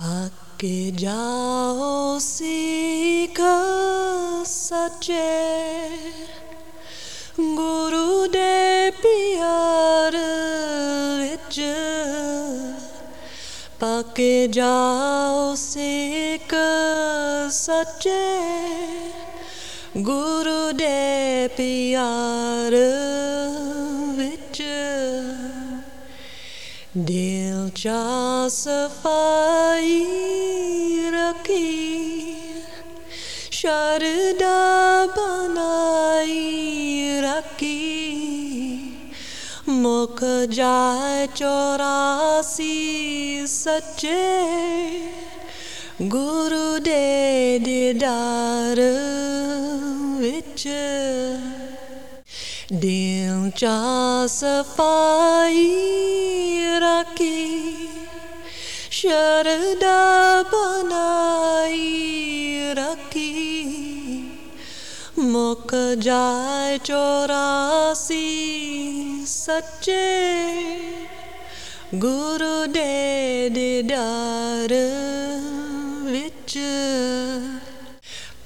पक जाओ सीख सचे गुरु दे प्यार विच। पक जाओ सीख सचे गुरु दे प्यार चा सफ़ाई रखी, शरदा बनाई रखी। मुख जाए चौरासी सच्चे, गुरु दे दीदार विच। दिल चा सफ़ाई रखी शरदा बनाई रखी। मुख जाए चौरासी सच्चे। गुरु दे दीदार विच।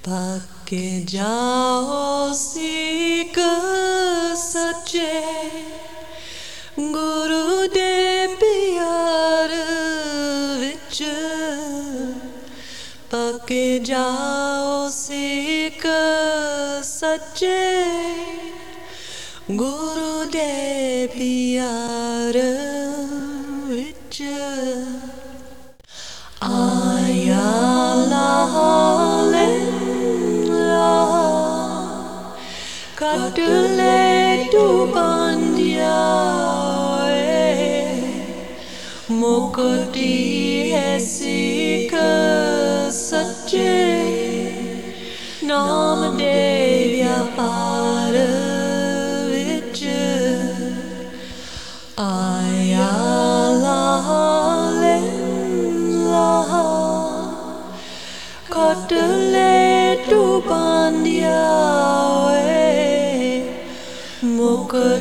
पक जाओ सीख सच्चे। गुरु सच्चे गुरु दे प्यार विच आया ले तू बंदिया मुक्ति है सीख सच्चे। नाम दे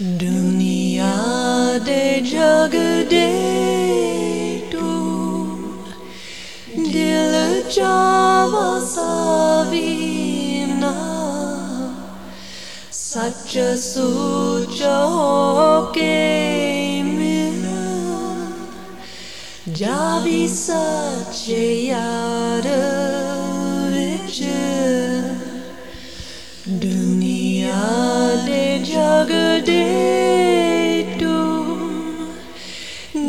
दुनिया दे जग दे तू। दिल चावा सावीना सच सूच हो भी सच्चे यार विच दुनिया दे जग दे तू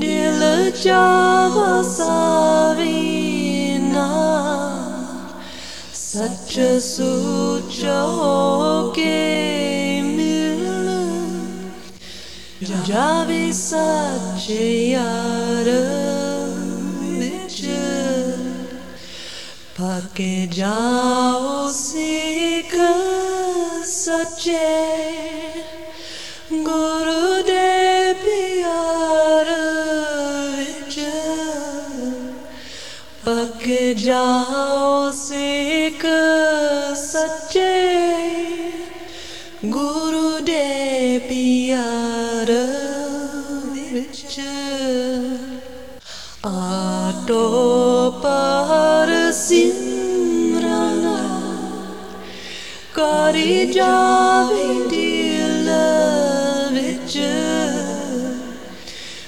दिल चावा सावीना सच सूच हो के मिल जावे सच्चे यार पक जाओ सीख सच्चे। गुरु दे प्यार विच पक जाओ सीख सच्चे। गुरु दे प्यार विच आटो पर सिमरना Gotti Javi, dear lovager,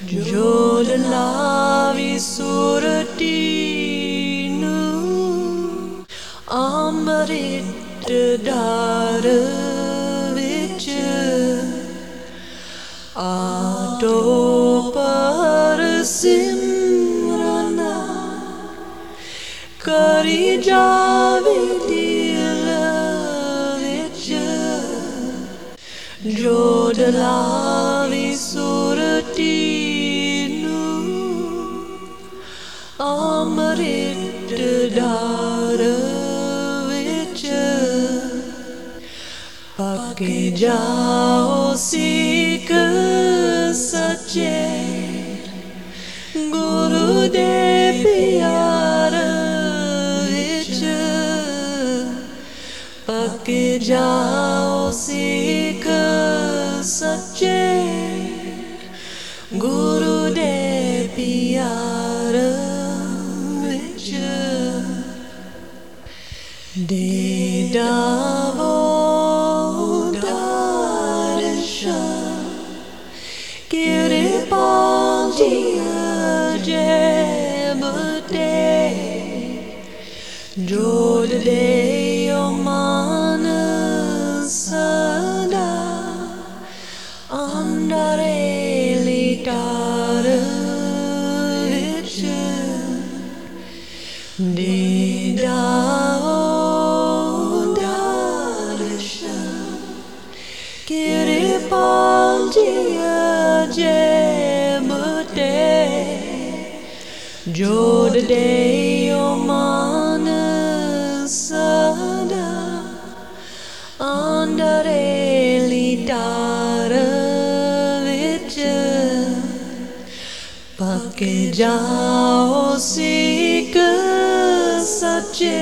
Jode lavi suratinu, Amrit daravicher, Adopar simrana, Kari Javi, dear jour de la vie sortir-nous Amrite d'Arvitch Pakke jao sikh sache Guru de piyar vich Pakke jao jam Joy the day on manasada Andare litare Jod Deomana Sada Andare Litara Vicha Pake Jao Sika Sache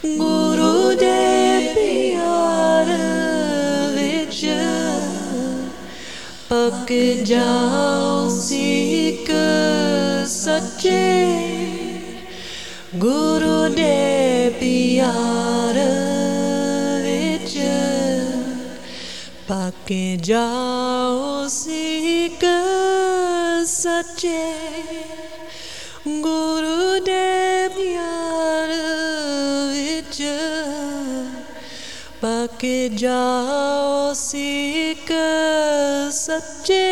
Guru De Piyara सच्चे गुरु दे प्यार विच पाके जाओ सीख सच्चे गुरु दे प्यार विच पाके जाओ सीख सच्चे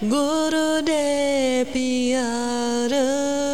Gurudev Piyara.